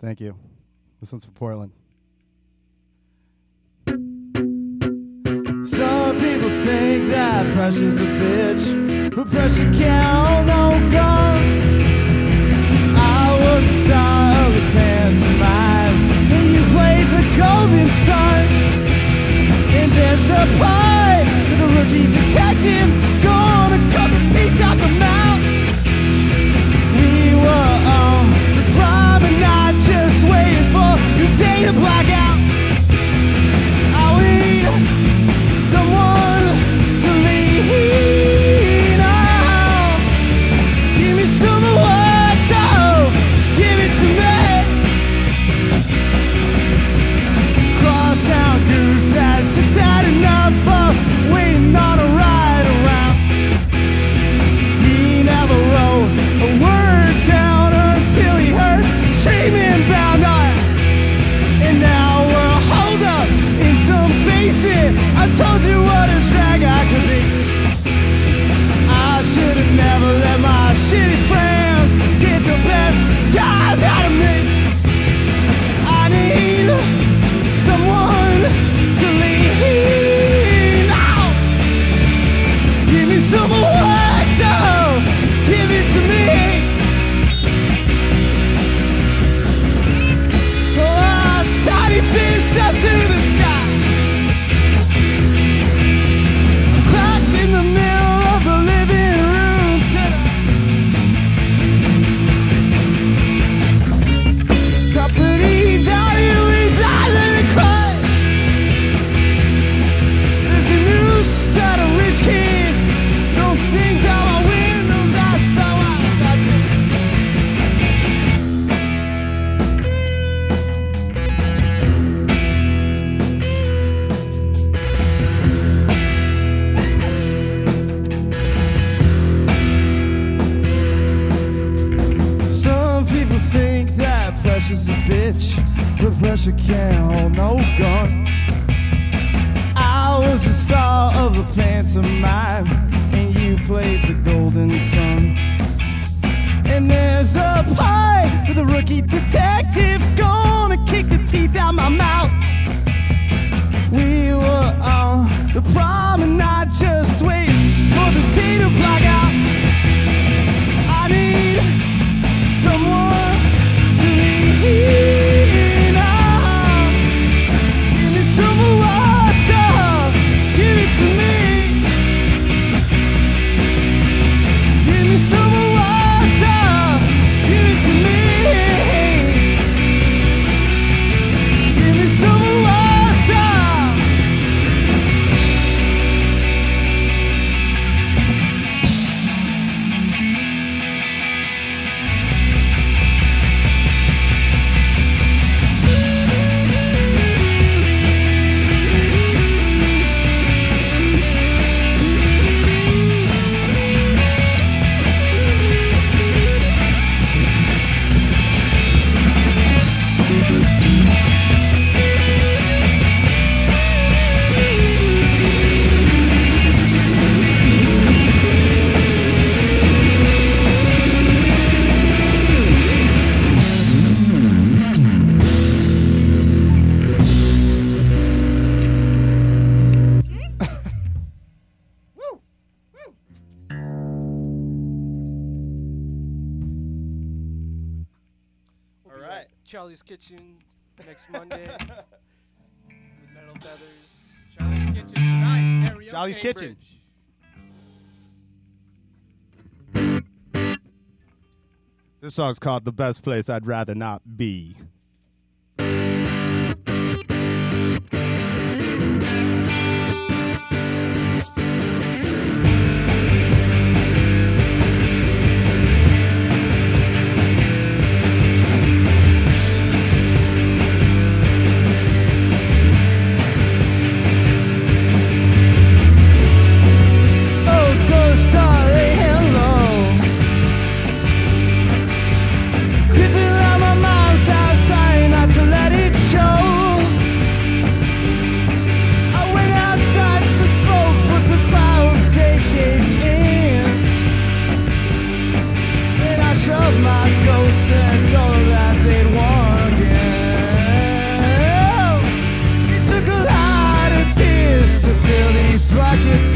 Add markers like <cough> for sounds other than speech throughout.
Thank you. This one's for Portland. Some people think that pressure's a bitch, but pressure can't no gun. I was a star of the and you played the golden sun. And there's a account. Dolly's Kitchen. This song's called The Best Place I'd Rather Not Be. pockets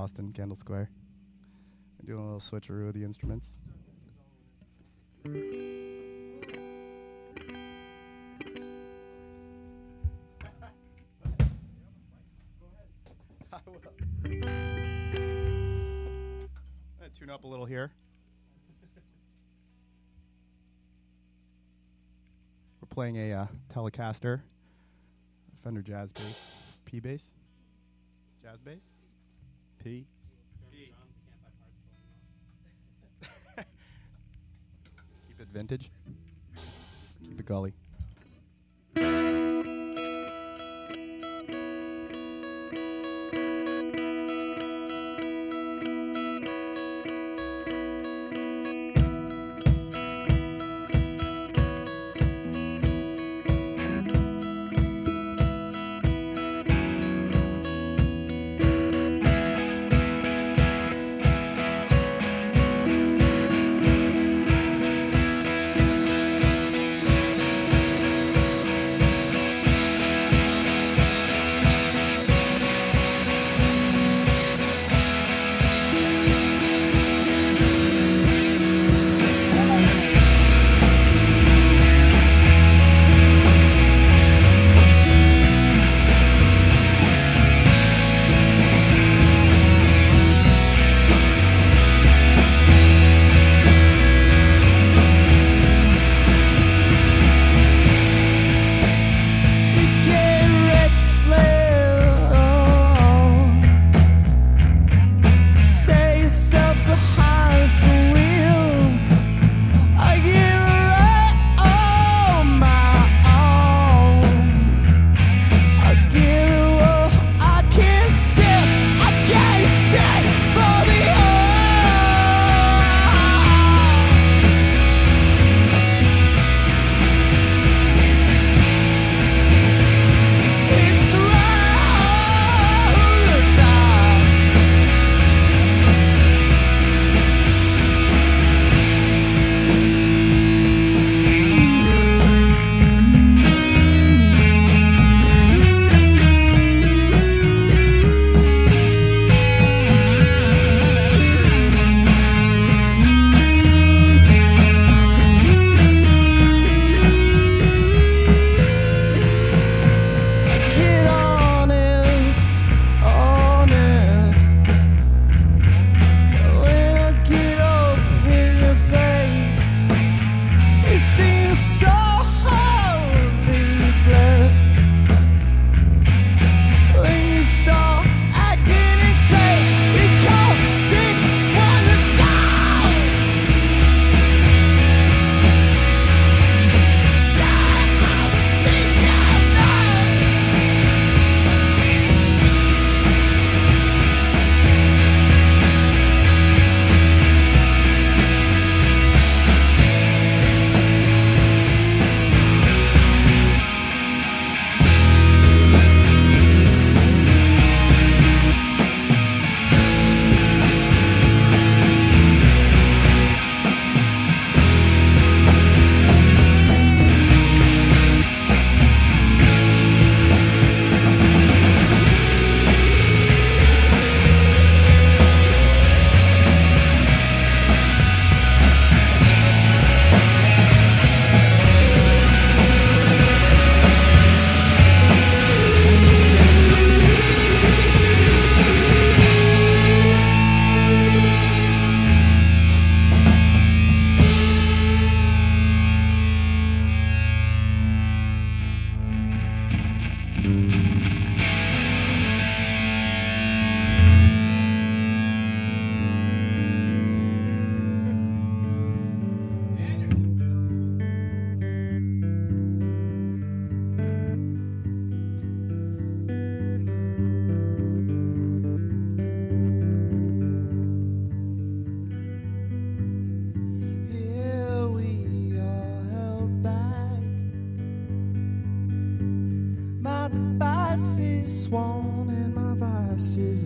Austin, Kendall Square. I'm doing a little switcheroo with the instruments. <laughs> tune up a little here. We're playing a uh, Telecaster, Fender Jazz Bass, P Bass, Jazz Bass. P. <laughs> Keep it vintage. Keep it golly. swan and my vice is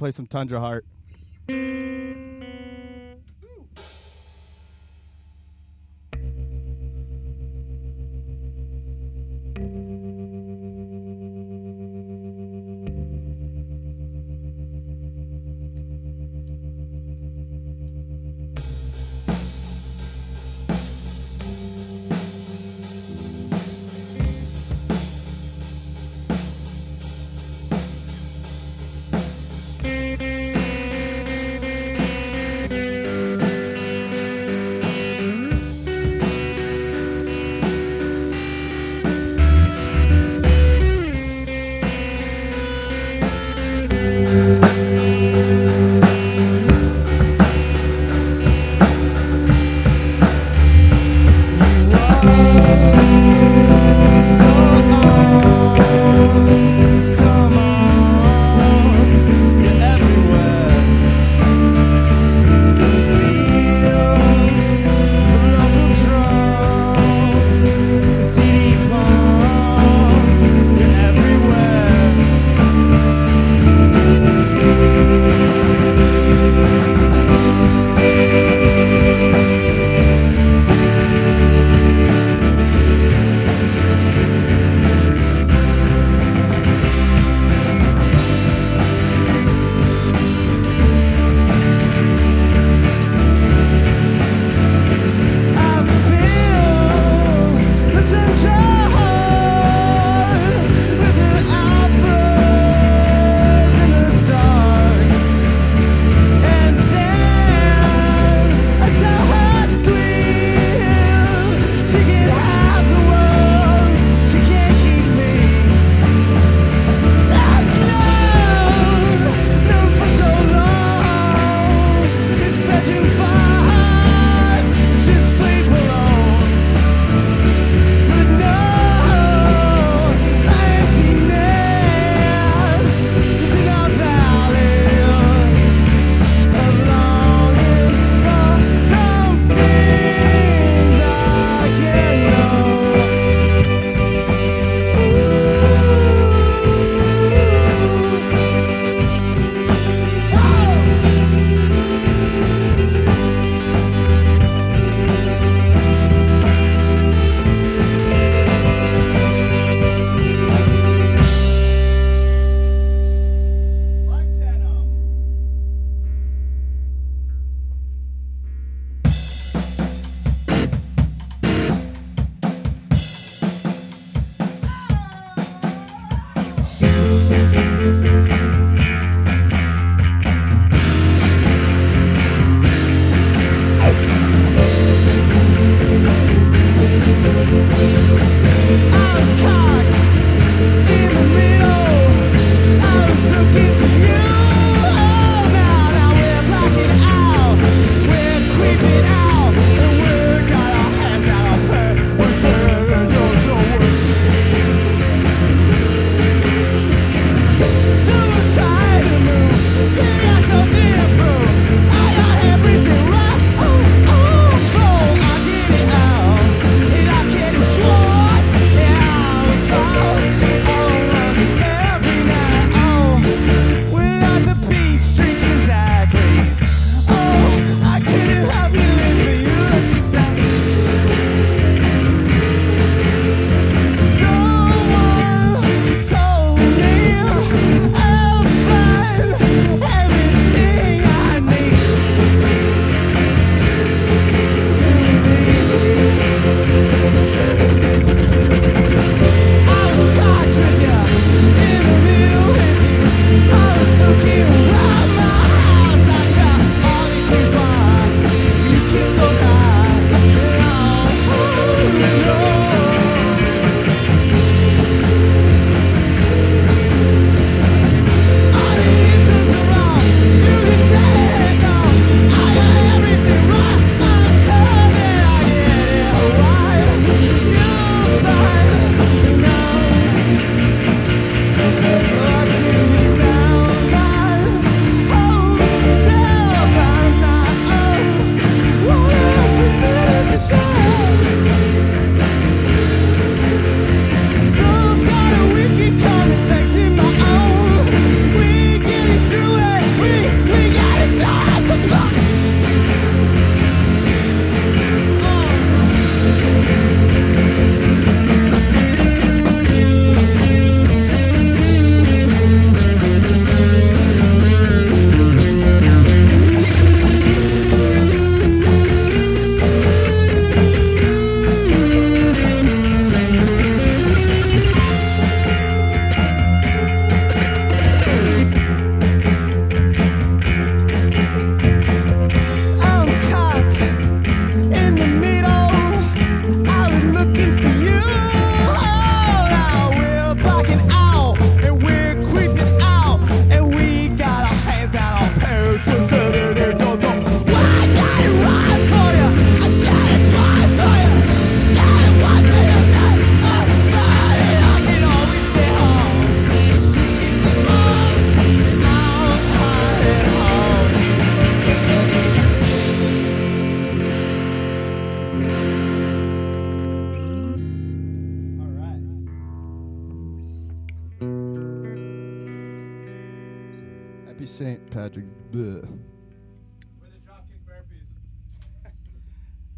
play some Tundra Heart.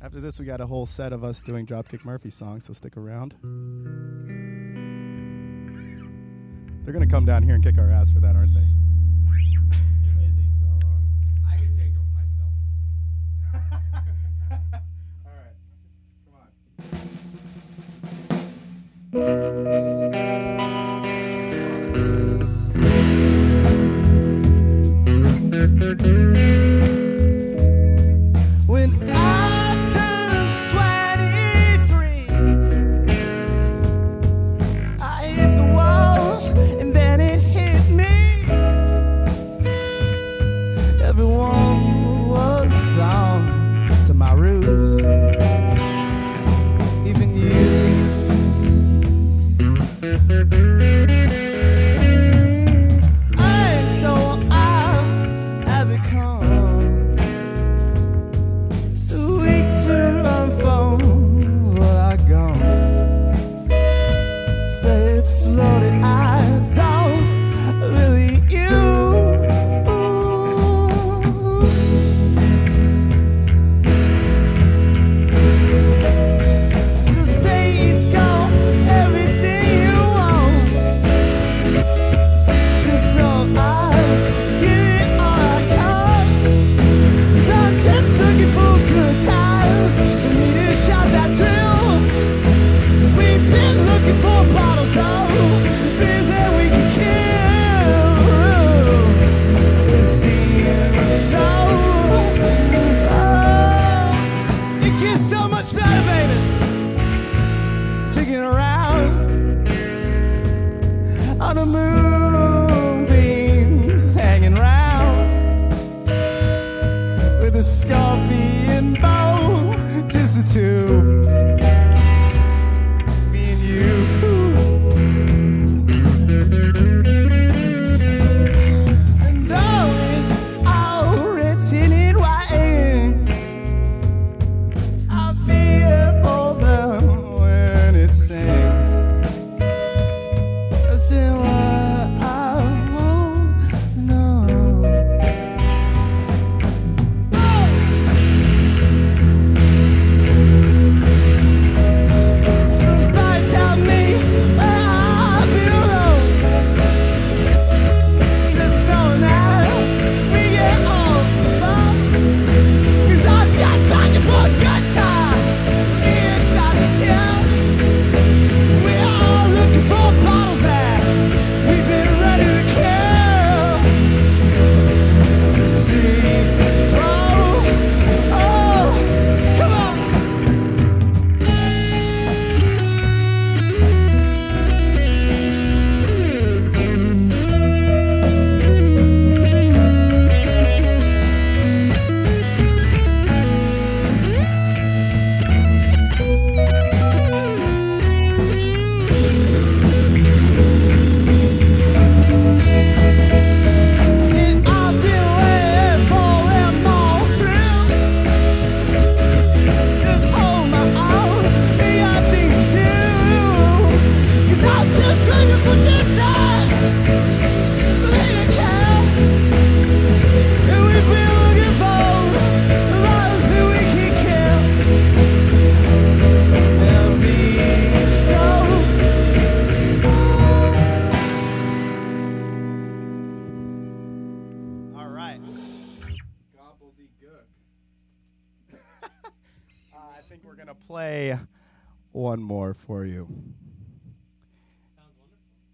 After this, we got a whole set of us doing Dropkick Murphy songs, so stick around. They're going to come down here and kick our ass for that, aren't they?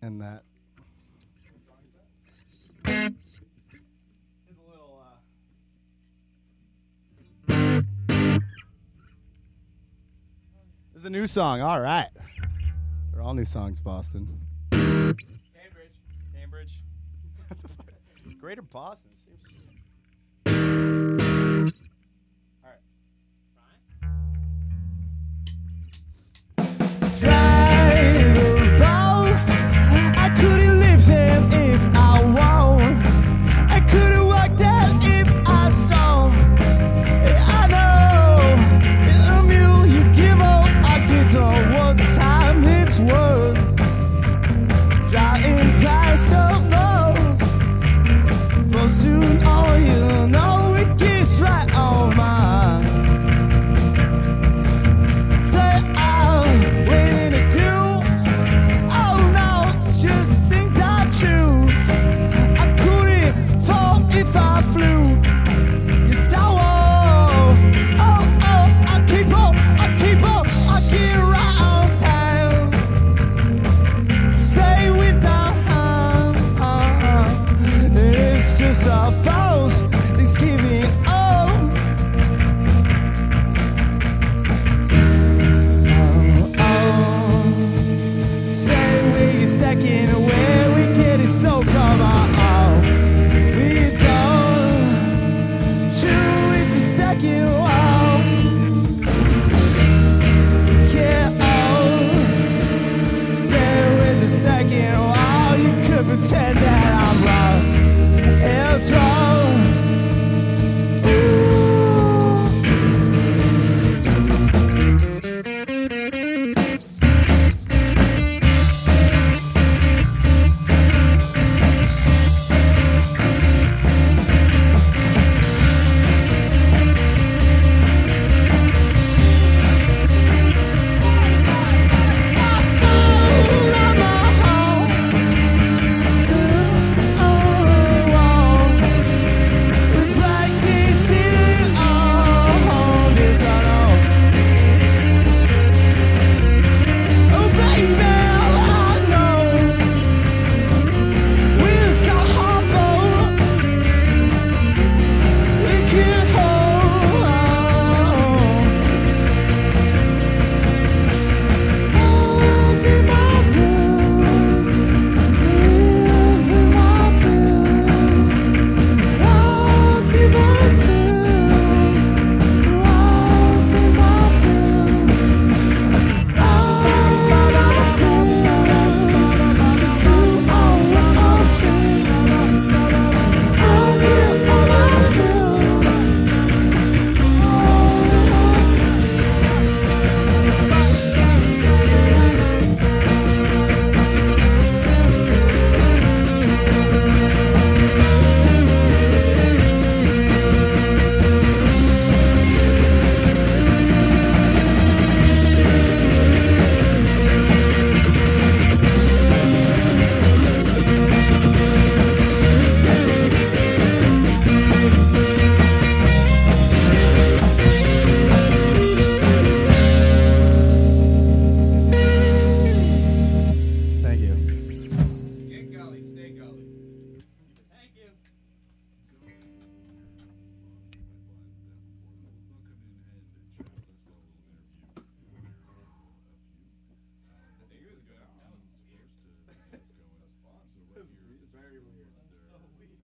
and that. Little. Uh, this is a new song. All right. They're all new songs, Boston. Cambridge. Cambridge. <laughs> Greater Boston.